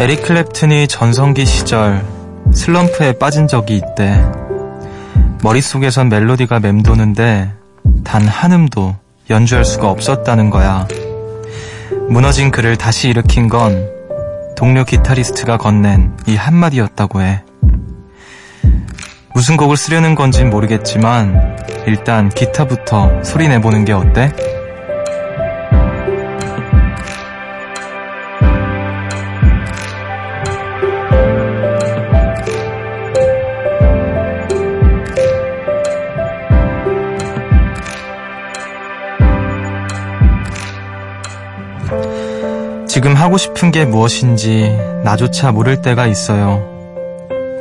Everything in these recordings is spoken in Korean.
에릭 클랩튼이 전성기 시절 슬럼프에 빠진 적이 있대. 머릿속에선 멜로디가 맴도는데 단 한 음도 연주할 수가 없었다는 거야. 무너진 그를 다시 일으킨 건 동료 기타리스트가 건넨 이 한마디였다고 해. 무슨 곡을 쓰려는 건진 모르겠지만 일단 기타부터 소리 내보는 게 어때? 하고 싶은 게 무엇인지 나조차 모를 때가 있어요.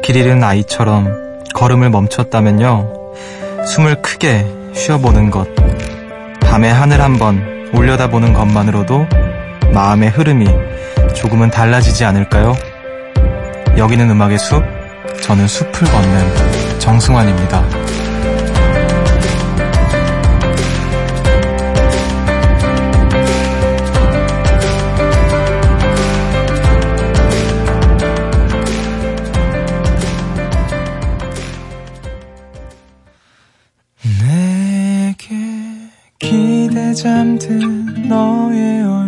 길 잃은 아이처럼 걸음을 멈췄다면요. 숨을 크게 쉬어보는 것. 밤에 하늘 한번 올려다보는 것만으로도 마음의 흐름이 조금은 달라지지 않을까요? 여기는 음악의 숲, 저는 숲을 걷는 정승환입니다. 잠든 너의 얼굴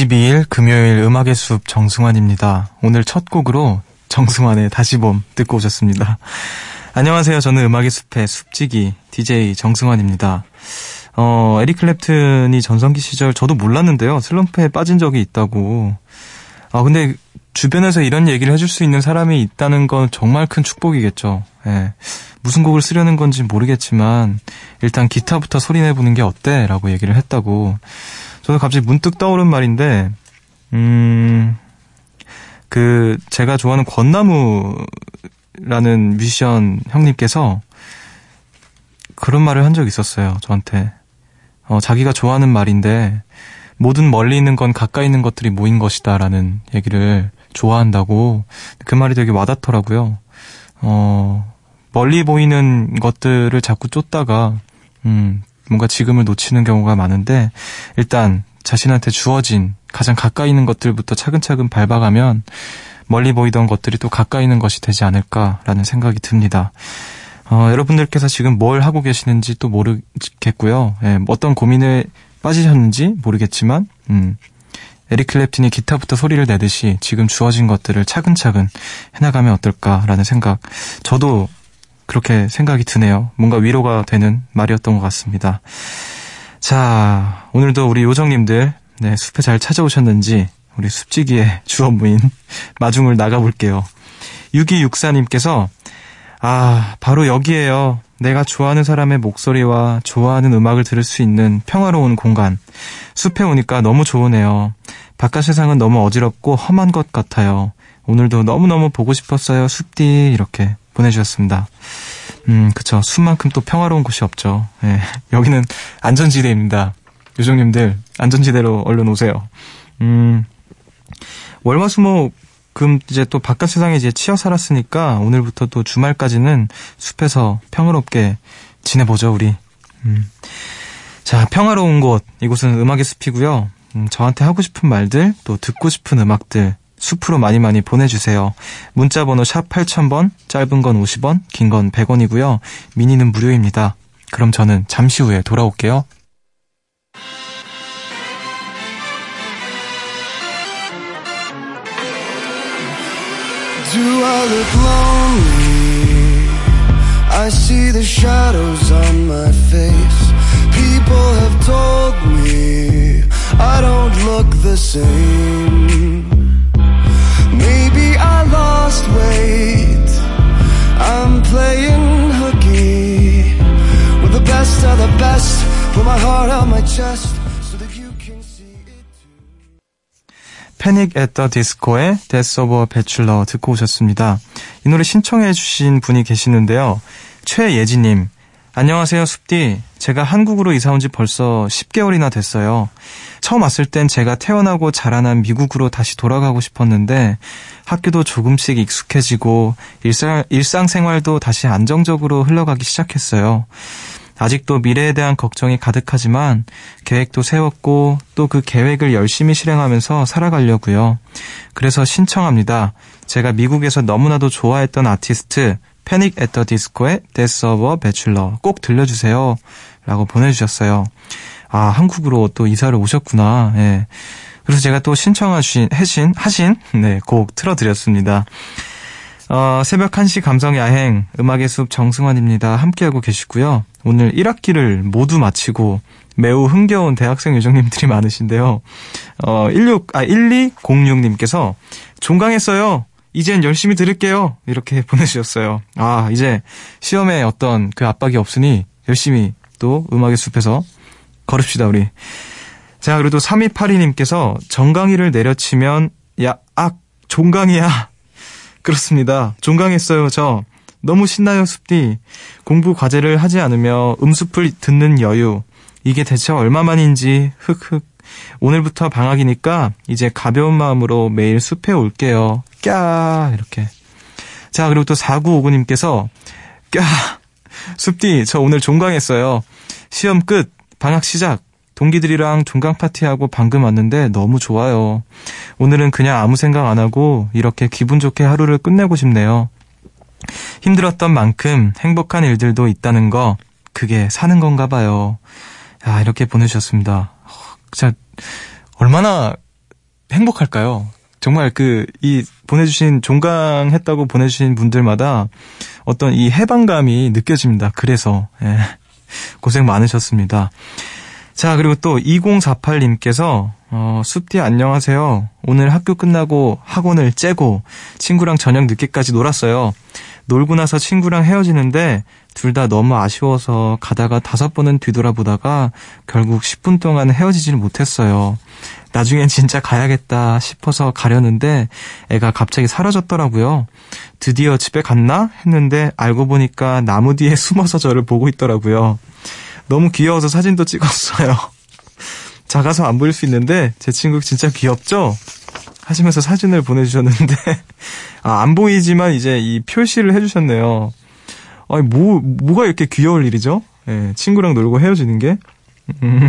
22일 금요일 음악의 숲 정승환입니다. 오늘 첫 곡으로 정승환의 다시 봄 듣고 오셨습니다. 안녕하세요. 저는 음악의 숲의 숲지기 DJ 정승환입니다. 어, 에릭 클랩튼이 전성기 시절 저도 몰랐는데요. 슬럼프에 빠진 적이 있다고. 아, 근데 주변에서 이런 얘기를 해줄 수 있는 사람이 있다는 건 정말 큰 축복이겠죠. 예. 무슨 곡을 쓰려는 건지 모르겠지만 일단 기타부터 소리 내보는 게 어때? 라고 얘기를 했다고. 저는 갑자기 문득 떠오른 말인데, 음, 그, 제가 좋아하는 권나무라는 뮤지션 형님께서 그런 말을 한 적이 있었어요, 저한테. 어, 자기가 좋아하는 말인데, 모든 멀리 있는 건 가까이 있는 것들이 모인 것이다, 라는 얘기를 좋아한다고. 그 말이 되게 와닿더라고요. 어, 멀리 보이는 것들을 자꾸 쫓다가, 음, 뭔가 지금을 놓치는 경우가 많은데 일단 자신한테 주어진 가장 가까이 있는 것들부터 차근차근 밟아가면 멀리 보이던 것들이 또 가까이 있는 것이 되지 않을까라는 생각이 듭니다. 어, 여러분들께서 지금 뭘 하고 계시는지 또 모르겠고요. 예, 어떤 고민에 빠지셨는지 모르겠지만, 음, 에릭 클랩틴이 기타부터 소리를 내듯이 지금 주어진 것들을 차근차근 해나가면 어떨까라는 생각. 저도 그렇게 생각이 드네요. 뭔가 위로가 되는 말이었던 것 같습니다. 자, 오늘도 우리 요정님들, 네, 숲에 잘 찾아오셨는지, 우리 숲지기의 주업무인 마중을 나가볼게요. 6264님께서, 아, 바로 여기에요. 내가 좋아하는 사람의 목소리와 좋아하는 음악을 들을 수 있는 평화로운 공간. 숲에 오니까 너무 좋으네요. 바깥 세상은 너무 어지럽고 험한 것 같아요. 오늘도 너무너무 보고 싶었어요. 숲디. 이렇게 보내주셨습니다. 음, 그쵸. 숲만큼 또 평화로운 곳이 없죠. 예. 여기는 안전지대입니다. 요정님들, 안전지대로 얼른 오세요. 음, 월화수목, 금, 이제 또 바깥 세상에 이제 치여 살았으니까 오늘부터 또 주말까지는 숲에서 평화롭게 지내보죠, 우리. 음. 자, 평화로운 곳. 이곳은 음악의 숲이고요. 음, 저한테 하고 싶은 말들, 또 듣고 싶은 음악들, 숲으로 많이 많이 보내주세요. 문자 번호 샵 8000번, 짧은 건 50원, 긴 건 100원이고요. 미니는 무료입니다. 그럼 저는 잠시 후에 돌아올게요. I lost weight. I'm playing hooky with the best of the best. Put my heart on my chest. Panic! At The Disco의 Death of a Bachelor 듣고 오셨습니다. 이 노래 신청해 주신 분이 계시는데요. 최예지님, 안녕하세요, 숲디. 제가 한국으로 이사 온 지 벌써 10개월이나 됐어요. 처음 왔을 땐 제가 태어나고 자라난 미국으로 다시 돌아가고 싶었는데 학교도 조금씩 익숙해지고 일상, 일상생활도 다시 안정적으로 흘러가기 시작했어요. 아직도 미래에 대한 걱정이 가득하지만 계획도 세웠고 또 그 계획을 열심히 실행하면서 살아가려고요. 그래서 신청합니다. 제가 미국에서 너무나도 좋아했던 아티스트 Panic! At The Disco의 Death of a Bachelor 꼭 들려주세요. 라고 보내주셨어요. 아, 한국으로 또 이사를 오셨구나. 예. 그래서 제가 또 신청하신, 하신, 하신, 네, 곡 틀어드렸습니다. 어, 새벽 1시 감성 야행, 음악의 숲 정승환입니다. 함께하고 계시고요. 오늘 1학기를 모두 마치고 매우 흥겨운 대학생 요정님들이 많으신데요. 어, 16, 아, 1206님께서 종강했어요. 이젠 열심히 들을게요. 이렇게 보내주셨어요. 아, 이제 시험에 어떤 그 압박이 없으니 열심히 또 음악의 숲에서 걸읍시다, 우리. 자, 그래도 3282님께서 정강이를 내려치면, 야, 악, 종강이야. 그렇습니다. 종강했어요, 저. 너무 신나요, 숲디. 공부 과제를 하지 않으며 음숲을 듣는 여유. 이게 대체 얼마만인지, 흑흑. 오늘부터 방학이니까 이제 가벼운 마음으로 매일 숲에 올게요. 꺄! 이렇게. 자, 그리고 또 4959님께서, 꺄! 숲디, 저 오늘 종강했어요. 시험 끝, 방학 시작. 동기들이랑 종강 파티하고 방금 왔는데 너무 좋아요. 오늘은 그냥 아무 생각 안 하고 이렇게 기분 좋게 하루를 끝내고 싶네요. 힘들었던 만큼 행복한 일들도 있다는 거, 그게 사는 건가 봐요. 야, 이렇게 보내주셨습니다. 진짜, 얼마나 행복할까요? 정말 그, 이, 보내주신, 종강했다고 보내주신 분들마다 어떤 이 해방감이 느껴집니다. 그래서, 예. 고생 많으셨습니다. 자, 그리고 또 2048님께서, 어, 숲디 안녕하세요. 오늘 학교 끝나고 학원을 째고 친구랑 저녁 늦게까지 놀았어요. 놀고 나서 친구랑 헤어지는데 둘 다 너무 아쉬워서 가다가 다섯 번은 뒤돌아보다가 결국 10분 동안 헤어지질 못했어요. 나중엔 진짜 가야겠다 싶어서 가려는데 애가 갑자기 사라졌더라고요. 드디어 집에 갔나? 했는데 알고 보니까 나무 뒤에 숨어서 저를 보고 있더라고요. 너무 귀여워서 사진도 찍었어요. 작아서 안 보일 수 있는데 제 친구 진짜 귀엽죠? 하시면서 사진을 보내주셨는데 아, 안 보이지만 이제 이 표시를 해주셨네요. 아니 뭐 뭐가 이렇게 귀여울 일이죠? 예, 친구랑 놀고 헤어지는 게 음, 어,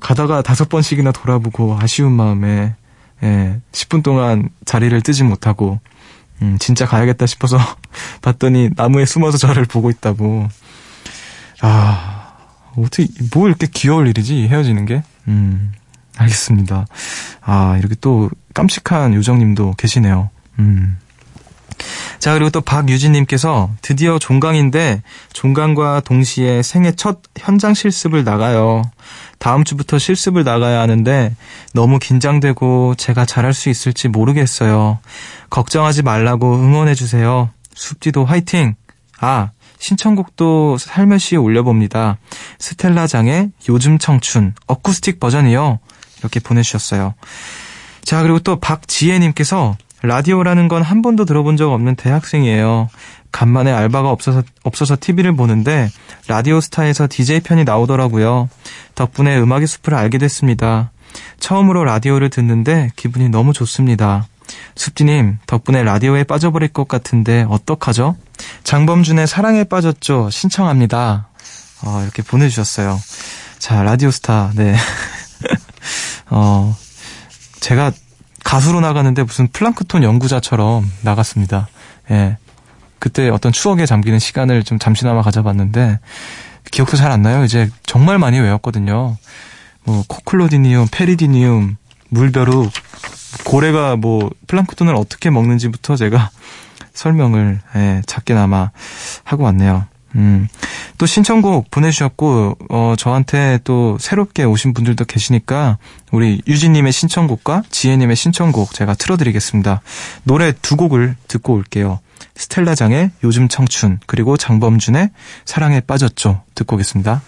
가다가 다섯 번씩이나 돌아보고 아쉬운 마음에 예, 10분 동안 자리를 뜨지 못하고 음, 진짜 가야겠다 싶어서 봤더니 나무에 숨어서 저를 보고 있다고. 아 어떻게 뭐 이렇게 귀여울 일이지 헤어지는 게? 음. 알겠습니다. 아, 이렇게 또 깜찍한 요정님도 계시네요. 음. 자, 그리고 또 박유진님께서 드디어 종강인데 종강과 동시에 생애 첫 현장 실습을 나가요. 다음 주부터 실습을 나가야 하는데 너무 긴장되고 제가 잘할 수 있을지 모르겠어요. 걱정하지 말라고 응원해주세요. 숲지도 화이팅! 아, 신청곡도 살며시 올려봅니다. 스텔라장의 요즘 청춘 어쿠스틱 버전이요. 이렇게 보내주셨어요. 자, 그리고 또 박지혜님께서 라디오라는 건 한 번도 들어본 적 없는 대학생이에요. 간만에 알바가 없어서, 없어서 TV를 보는데 라디오 스타에서 DJ 편이 나오더라고요. 덕분에 음악의 숲을 알게 됐습니다. 처음으로 라디오를 듣는데 기분이 너무 좋습니다. 숲지님, 덕분에 라디오에 빠져버릴 것 같은데 어떡하죠? 장범준의 사랑에 빠졌죠? 신청합니다. 어, 이렇게 보내주셨어요. 자, 라디오 스타, 네. 어, 제가 가수로 나가는데 무슨 플랑크톤 연구자처럼 나갔습니다. 예. 그때 어떤 추억에 잠기는 시간을 좀 잠시나마 가져봤는데, 기억도 잘 안 나요. 이제 정말 많이 외웠거든요. 뭐, 코클로디니움, 페리디니움, 물벼룩, 고래가 뭐, 플랑크톤을 어떻게 먹는지부터 제가 설명을, 예, 작게나마 하고 왔네요. 음, 또 신청곡 보내주셨고, 어, 저한테 또 새롭게 오신 분들도 계시니까, 우리 유진님의 신청곡과 지혜님의 신청곡 제가 틀어드리겠습니다. 노래 두 곡을 듣고 올게요. 스텔라장의 요즘 청춘, 그리고 장범준의 사랑에 빠졌죠. 듣고 오겠습니다.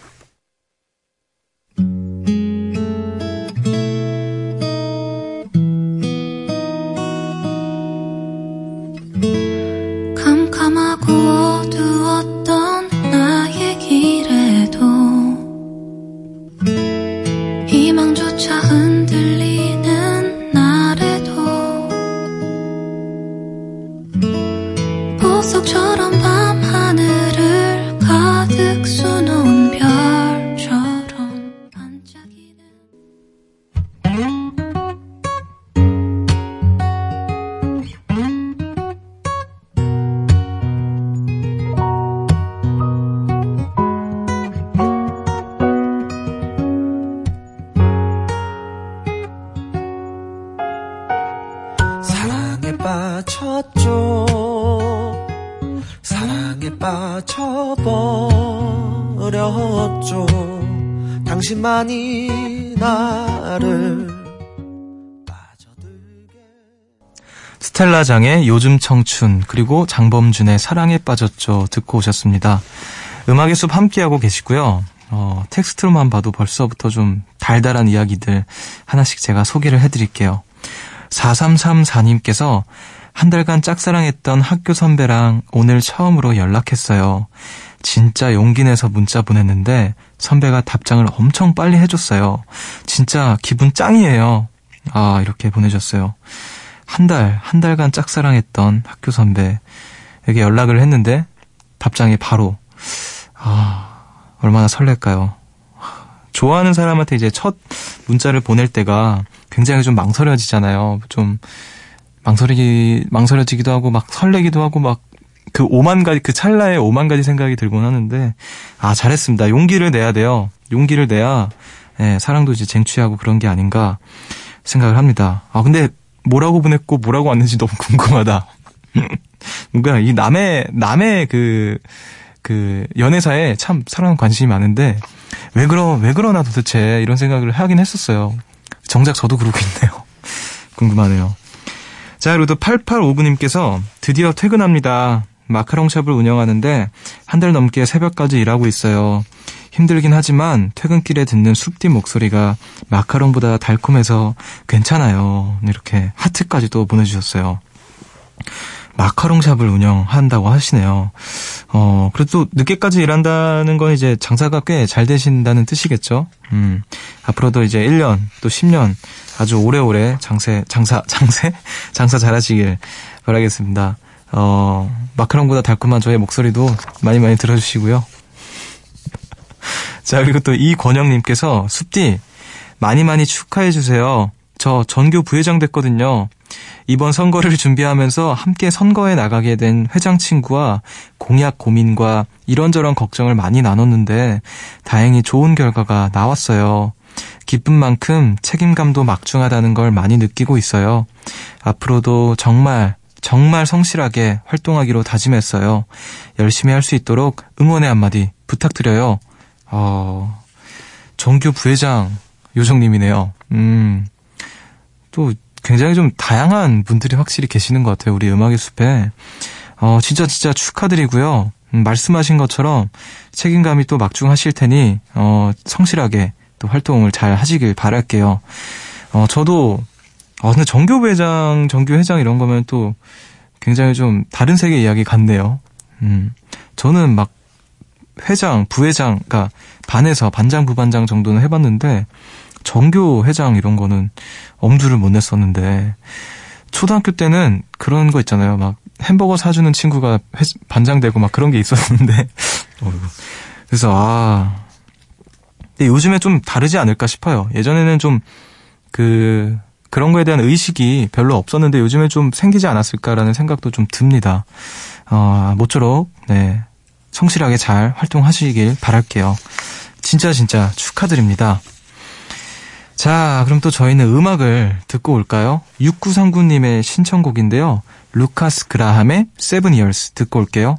당신만이 나를 스텔라장의 요즘 청춘 그리고 장범준의 사랑에 빠졌죠 듣고 오셨습니다. 음악의 숲 함께하고 계시고요. 어, 텍스트로만 봐도 벌써부터 좀 달달한 이야기들 하나씩 제가 소개를 해드릴게요. 4334님께서 한 달간 짝사랑했던 학교 선배랑 오늘 처음으로 연락했어요. 진짜 용기 내서 문자 보냈는데 선배가 답장을 엄청 빨리 해줬어요. 진짜 기분 짱이에요. 아, 이렇게 보내줬어요. 한 달, 한 달간 짝사랑했던 학교 선배에게 연락을 했는데 답장이 바로, 아, 얼마나 설렐까요. 좋아하는 사람한테 이제 첫 문자를 보낼 때가 굉장히 좀 망설여지잖아요. 좀 망설이기, 망설여지기도 하고 막 설레기도 하고 막 그 오만 가지 그 찰나에 오만 가지 생각이 들곤 하는데 아 잘했습니다. 용기를 내야 돼요. 용기를 내야 예, 사랑도 이제 쟁취하고 그런 게 아닌가 생각을 합니다. 아 근데 뭐라고 보냈고 뭐라고 왔는지 너무 궁금하다. 뭔가 이 남의 남의 그그 그 연애사에 참 사랑 관심이 많은데 왜 그러 왜 그러나 도대체 이런 생각을 하긴 했었어요. 정작 저도 그러고 있네요. 궁금하네요. 자, 그리고 또 8859님께서 드디어 퇴근합니다. 마카롱샵을 운영하는데 한 달 넘게 새벽까지 일하고 있어요. 힘들긴 하지만 퇴근길에 듣는 숲디 목소리가 마카롱보다 달콤해서 괜찮아요. 이렇게 하트까지도 보내주셨어요. 마카롱샵을 운영한다고 하시네요. 어, 그래도 늦게까지 일한다는 건 이제 장사가 꽤 잘 되신다는 뜻이겠죠. 음, 앞으로도 이제 1년 또 10년 아주 오래오래 장세, 장사, 장세? 장사 잘하시길 바라겠습니다. 어, 마카롱보다 달콤한 저의 목소리도 많이 많이 들어주시고요. 자, 그리고 또 이권영님께서 숲디 많이 많이 축하해주세요. 저 전교 부회장 됐거든요. 이번 선거를 준비하면서 함께 선거에 나가게 된 회장 친구와 공약 고민과 이런저런 걱정을 많이 나눴는데 다행히 좋은 결과가 나왔어요. 기쁜 만큼 책임감도 막중하다는 걸 많이 느끼고 있어요. 앞으로도 정말 정말 성실하게 활동하기로 다짐했어요. 열심히 할 수 있도록 응원의 한마디 부탁드려요. 어, 정규 부회장 요정님이네요. 음, 또 굉장히 좀 다양한 분들이 확실히 계시는 것 같아요. 우리 음악의 숲에. 어, 진짜 진짜 축하드리고요. 음, 말씀하신 것처럼 책임감이 또 막중하실 테니, 어, 성실하게 또 활동을 잘 하시길 바랄게요. 어, 저도 아, 근데 정교 회장, 정교 회장 이런 거면 또 굉장히 좀 다른 세계 이야기 같네요. 음, 저는 막 회장, 부회장, 그러니까 반에서 반장, 부반장 정도는 해봤는데 정교 회장 이런 거는 엄두를 못 냈었는데 초등학교 때는 그런 거 있잖아요. 막 햄버거 사주는 친구가 회, 반장 되고 막 그런 게 있었는데 그래서 아 근데 요즘에 좀 다르지 않을까 싶어요. 예전에는 좀 그 그런 거에 대한 의식이 별로 없었는데 요즘에 좀 생기지 않았을까라는 생각도 좀 듭니다. 어, 모쪼록, 네. 성실하게 잘 활동하시길 바랄게요. 진짜 진짜 축하드립니다. 자, 그럼 또 저희는 음악을 듣고 올까요? 6939님의 신청곡인데요. 루카스 그라함의 세븐 이얼스 듣고 올게요.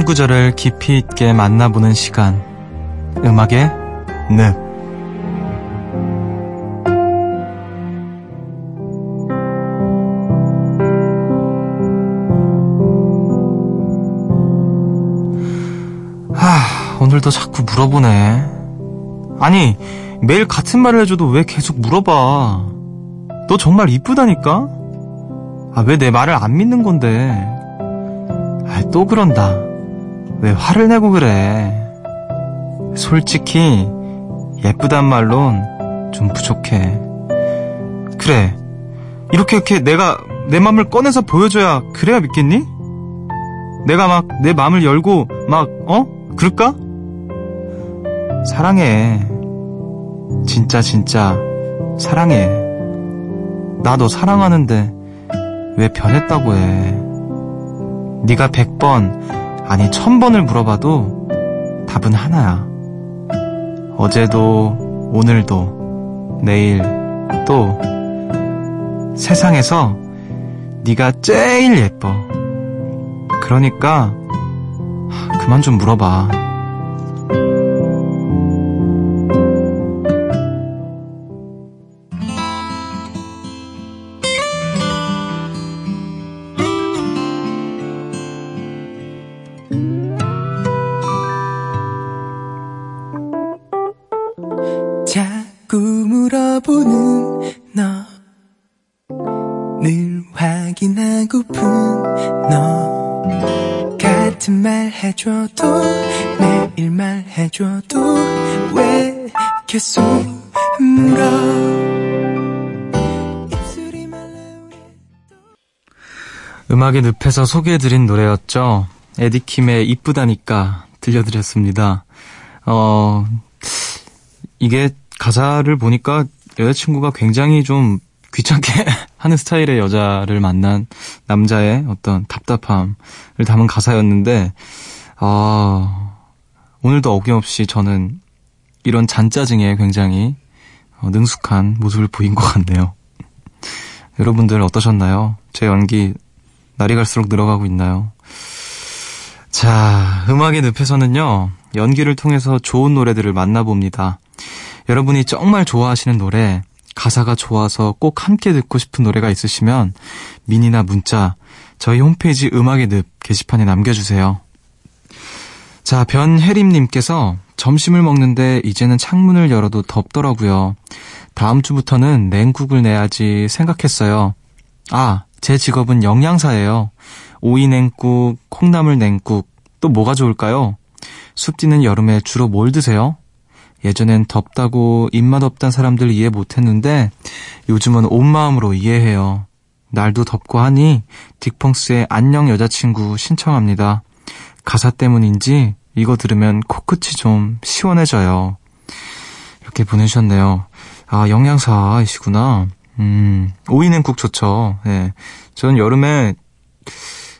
한 구절을 깊이 있게 만나보는 시간. 음악의 늪. 하, 오늘도 자꾸 물어보네. 아니, 매일 같은 말을 해줘도 왜 계속 물어봐? 너 정말 이쁘다니까? 아, 왜 내 말을 안 믿는 건데? 아, 또 그런다. 왜 화를 내고 그래? 솔직히 예쁘단 말론 좀 부족해. 그래. 이렇게 이렇게 내가 내 맘을 꺼내서 보여줘야 그래야 믿겠니? 내가 막 내 마음을 열고 막 어? 그럴까? 사랑해. 진짜 진짜 사랑해. 나 너 사랑하는데 왜 변했다고 해? 네가 100번, 아니 1000번을 물어봐도 답은 하나야. 어제도, 오늘도, 내일, 또 세상에서 네가 제일 예뻐. 그러니까 그만 좀 물어봐. 음악의 늪에서 소개해드린 노래였죠. 에디킴의 이쁘다니까 들려드렸습니다. 어, 이게 가사를 보니까 여자친구가 굉장히 좀 귀찮게 하는 스타일의 여자를 만난 남자의 어떤 답답함을 담은 가사였는데, 아, 오늘도 어김없이 저는 이런 잔짜증에 굉장히 어, 능숙한 모습을 보인 것 같네요. 여러분들 어떠셨나요? 제 연기 날이 갈수록 늘어가고 있나요? 자, 음악의 늪에서는요, 연기를 통해서 좋은 노래들을 만나봅니다. 여러분이 정말 좋아하시는 노래, 가사가 좋아서 꼭 함께 듣고 싶은 노래가 있으시면 미니나 문자 저희 홈페이지 음악의 늪 게시판에 남겨주세요. 자, 변혜림님께서 점심을 먹는데 이제는 창문을 열어도 덥더라고요. 다음 주부터는 냉국을 내야지 생각했어요. 아, 제 직업은 영양사예요. 오이 냉국, 콩나물 냉국, 또 뭐가 좋을까요? 숲디는 여름에 주로 뭘 드세요? 예전엔 덥다고 입맛 없단 사람들 이해 못했는데 요즘은 온 마음으로 이해해요. 날도 덥고 하니 딕펑스의 안녕 여자친구 신청합니다. 가사 때문인지 이거 들으면 코끝이 좀 시원해져요. 이렇게 보내주셨네요. 아, 영양사이시구나. 음, 오이냉국 좋죠. 예. 네. 저는 여름에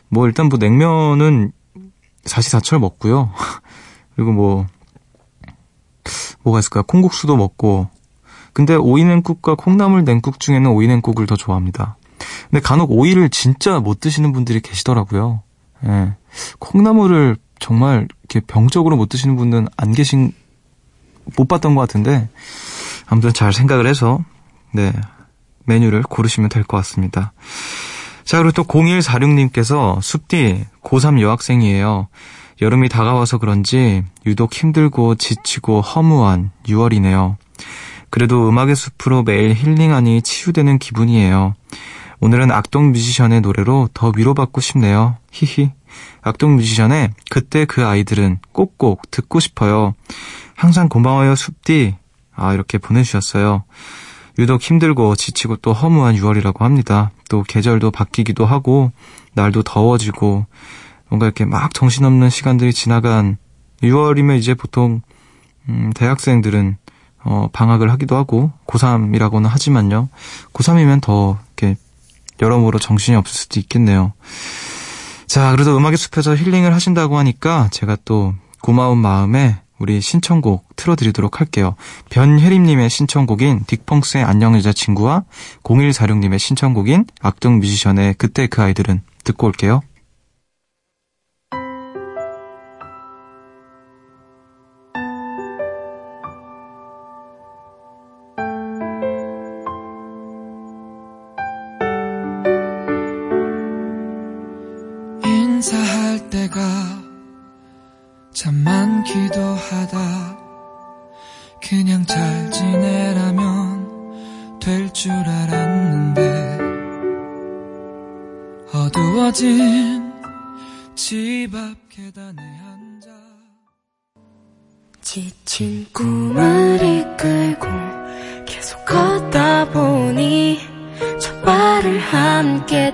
뭐 일단 뭐 냉면은 사시사철 먹고요. 그리고 뭐 뭐가 있을까요? 콩국수도 먹고. 근데 오이냉국과 콩나물 냉국 중에는 오이냉국을 더 좋아합니다. 근데 간혹 오이를 진짜 못 드시는 분들이 계시더라고요. 예. 콩나물을 정말 이렇게 병적으로 못 드시는 분은 안 계신, 못 봤던 것 같은데, 아무튼 잘 생각을 해서, 네, 메뉴를 고르시면 될 것 같습니다. 자, 그리고 또 0146님께서 숲디 고3 여학생이에요. 여름이 다가와서 그런지 유독 힘들고 지치고 허무한 6월이네요. 그래도 음악의 숲으로 매일 힐링하니 치유되는 기분이에요. 오늘은 악동 뮤지션의 노래로 더 위로받고 싶네요. 히히. 악동 뮤지션의 그때 그 아이들은 꼭꼭 듣고 싶어요. 항상 고마워요, 숲디. 아, 이렇게 보내주셨어요. 유독 힘들고 지치고 또 허무한 6월이라고 합니다. 또 계절도 바뀌기도 하고, 날도 더워지고, 뭔가 이렇게 막 정신없는 시간들이 지나간 6월이면 이제 보통 음, 대학생들은 어, 방학을 하기도 하고 고3이라고는 하지만요. 고3이면 더 이렇게 여러모로 정신이 없을 수도 있겠네요. 자, 그래도 음악의 숲에서 힐링을 하신다고 하니까 제가 또 고마운 마음에 우리 신청곡 틀어드리도록 할게요. 변혜림님의 신청곡인 딕펑스의 안녕 여자친구와 0146님의 신청곡인 악동 뮤지션의 그때 그 아이들은 듣고 올게요. 인사할 때가 참 많기도 하다. 그냥 잘 지내라면 될 줄 알았는데 어두워진 집 앞 계단에 앉아 지친 꿈을 이끌고 계속 걷다 보니 첫 발을 함께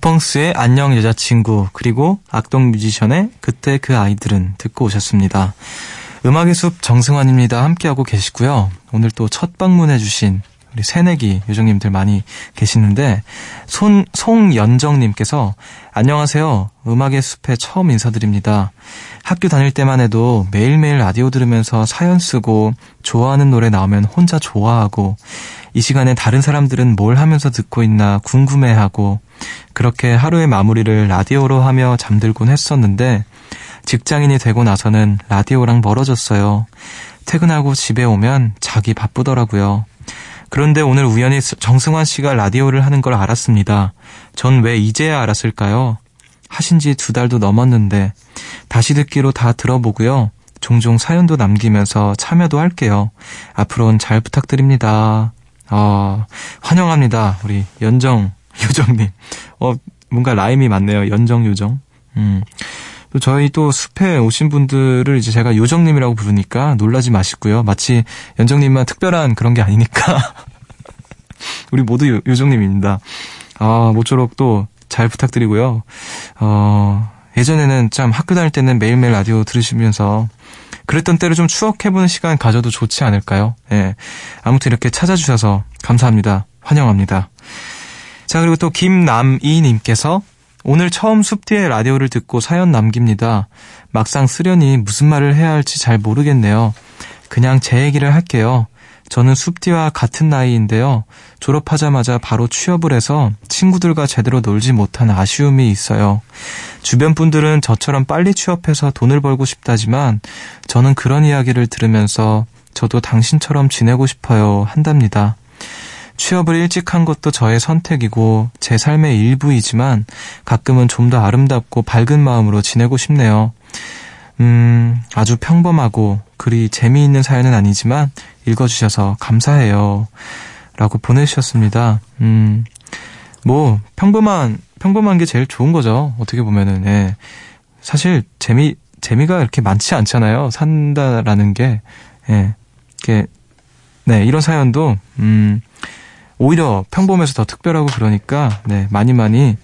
딕펑스의 안녕 여자친구 그리고 악동 뮤지션의 그때 그 아이들은 듣고 오셨습니다. 음악의 숲 정승환입니다. 함께하고 계시고요. 오늘 또 첫 방문해주신 우리 새내기 요정님들 많이 계시는데 손 송연정님께서 안녕하세요. 음악의 숲에 처음 인사드립니다. 학교 다닐 때만 해도 매일매일 라디오 들으면서 사연 쓰고 좋아하는 노래 나오면 혼자 좋아하고 이 시간에 다른 사람들은 뭘 하면서 듣고 있나 궁금해하고 그렇게 하루의 마무리를 라디오로 하며 잠들곤 했었는데 직장인이 되고 나서는 라디오랑 멀어졌어요. 퇴근하고 집에 오면 자기 바쁘더라고요. 그런데 오늘 우연히 정승환 씨가 라디오를 하는 걸 알았습니다. 전 왜 이제야 알았을까요? 하신 지 두 달도 넘었는데 다시 듣기로 다 들어보고요. 종종 사연도 남기면서 참여도 할게요. 앞으로는 잘 부탁드립니다. 아, 환영합니다. 우리 연정 요정님. 어, 뭔가 라임이 많네요. 연정 요정. 음. 또 저희 또 숲에 오신 분들을 이제 제가 요정님이라고 부르니까 놀라지 마시고요. 마치 연정님만 특별한 그런 게 아니니까. 우리 모두 요, 요정님입니다. 아, 모쪼록 또 잘 부탁드리고요. 어, 예전에는 참 학교 다닐 때는 매일매일 라디오 들으시면서 그랬던 때를 좀 추억해보는 시간 가져도 좋지 않을까요? 예. 아무튼 이렇게 찾아주셔서 감사합니다. 환영합니다. 자, 그리고 또 김남이님께서 오늘 처음 숲 뒤에 라디오를 듣고 사연 남깁니다. 막상 쓰려니 무슨 말을 해야 할지 잘 모르겠네요. 그냥 제 얘기를 할게요. 저는 숲디와 같은 나이인데요. 졸업하자마자 바로 취업을 해서 친구들과 제대로 놀지 못한 아쉬움이 있어요. 주변 분들은 저처럼 빨리 취업해서 돈을 벌고 싶다지만 저는 그런 이야기를 들으면서 저도 당신처럼 지내고 싶어요 한답니다. 취업을 일찍 한 것도 저의 선택이고 제 삶의 일부이지만 가끔은 좀 더 아름답고 밝은 마음으로 지내고 싶네요. 음, 아주 평범하고 그리 재미있는 사연은 아니지만 읽어주셔서 감사해요. 라고 보내주셨습니다. 음, 뭐, 평범한, 평범한 게 제일 좋은 거죠. 어떻게 보면은, 예. 사실, 재미, 재미가 이렇게 많지 않잖아요. 산다라는 게, 예. 이렇게, 네, 이런 사연도, 음, 오히려 평범해서 더 특별하고 그러니까, 네, 많이 많이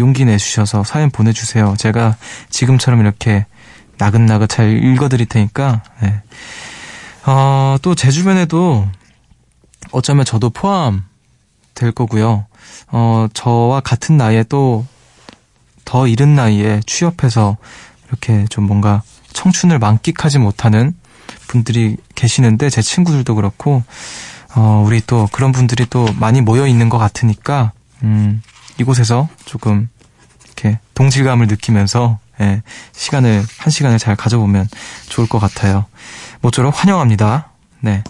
용기 내주셔서 사연 보내주세요. 제가 지금처럼 이렇게 나긋나긋 잘 읽어드릴 테니까, 네. 어, 또 제 주변에도 어쩌면 저도 포함 될 거고요. 어, 저와 같은 나이에 또 더 이른 나이에 취업해서 이렇게 좀 뭔가 청춘을 만끽하지 못하는 분들이 계시는데 제 친구들도 그렇고 어, 우리 또 그런 분들이 또 많이 모여 있는 것 같으니까 음, 이곳에서 조금 이렇게 동질감을 느끼면서 예, 시간을 한 시간을 잘 가져보면 좋을 것 같아요. 모쪼록 환영합니다. 네.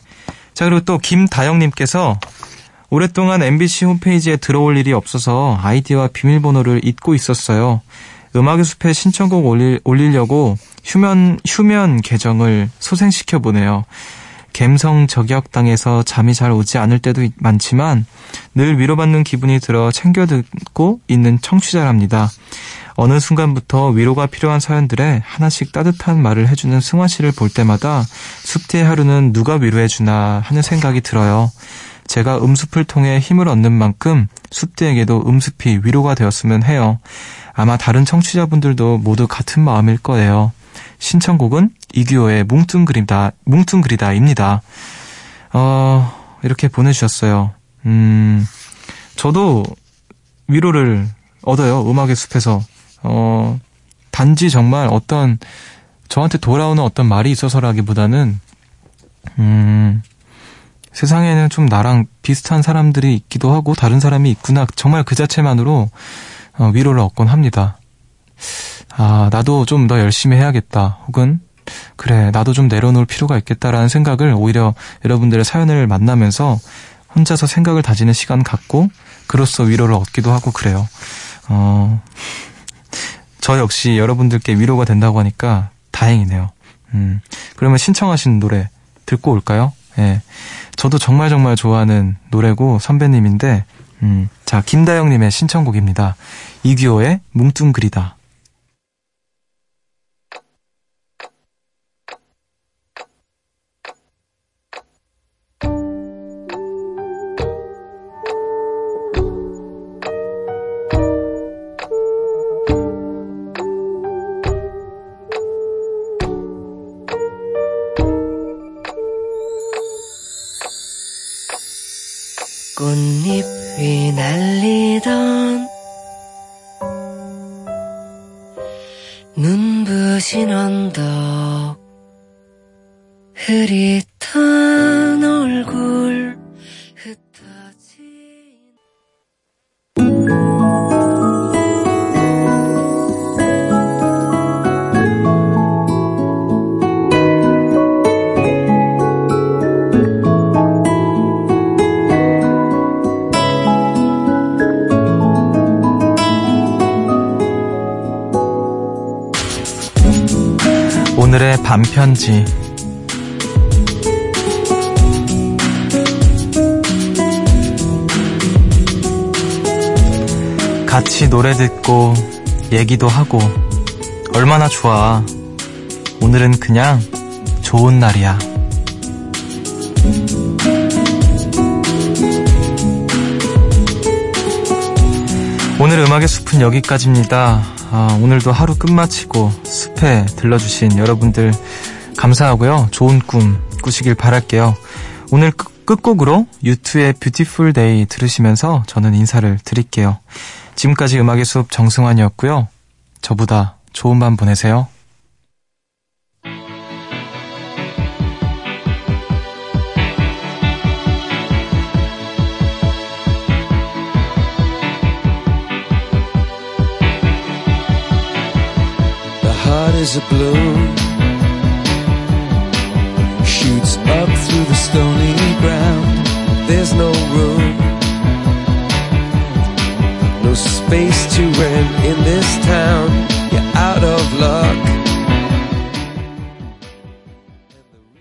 자 그리고 또 김다영님께서 오랫동안 MBC 홈페이지에 들어올 일이 없어서 아이디와 비밀번호를 잊고 있었어요. 음악의 숲에 신청곡 올릴, 올리려고 휴면, 휴면 계정을 소생시켜 보네요. 갬성 저격당해서 잠이 잘 오지 않을 때도 많지만 늘 위로받는 기분이 들어 챙겨 듣고 있는 청취자랍니다. 어느 순간부터 위로가 필요한 사연들에 하나씩 따뜻한 말을 해주는 승화 씨를 볼 때마다 숲디의 하루는 누가 위로해주나 하는 생각이 들어요. 제가 음습을 통해 힘을 얻는 만큼 숲디에게도 음습이 위로가 되었으면 해요. 아마 다른 청취자분들도 모두 같은 마음일 거예요. 신청곡은 이규호의 뭉뚱그리다, 뭉뚱그리다입니다. 어, 이렇게 보내주셨어요. 음, 저도 위로를 얻어요. 음악의 숲에서. 어, 단지 정말 어떤, 저한테 돌아오는 어떤 말이 있어서라기보다는, 음, 세상에는 좀 나랑 비슷한 사람들이 있기도 하고, 다른 사람이 있구나. 정말 그 자체만으로, 어, 위로를 얻곤 합니다. 아, 나도 좀 더 열심히 해야겠다. 혹은, 그래, 나도 좀 내려놓을 필요가 있겠다라는 생각을 오히려 여러분들의 사연을 만나면서 혼자서 생각을 다지는 시간 갖고, 그로써 위로를 얻기도 하고 그래요. 어, 저 역시 여러분들께 위로가 된다고 하니까 다행이네요. 음, 그러면 신청하신 노래 듣고 올까요? 예. 저도 정말 정말 좋아하는 노래고 선배님인데, 음, 자, 김다영님의 신청곡입니다. 이규호의 뭉뚱그리다. 꽃잎이 날리던 눈부신 언덕 흐릿한 반편지. 같이 노래 듣고 얘기도 하고 얼마나 좋아. 오늘은 그냥 좋은 날이야. 오늘 음악의 숲은 여기까지입니다. 아, 오늘도 하루 끝마치고 숲에 들러주신 여러분들 감사하고요. 좋은 꿈 꾸시길 바랄게요. 오늘 끝, 끝곡으로 U2의 Beautiful Day 들으시면서 저는 인사를 드릴게요. 지금까지 음악의 숲 정승환이었고요. 저보다 좋은 밤 보내세요. Is a balloon there's no room. No space to rent in this town. You're out of luck.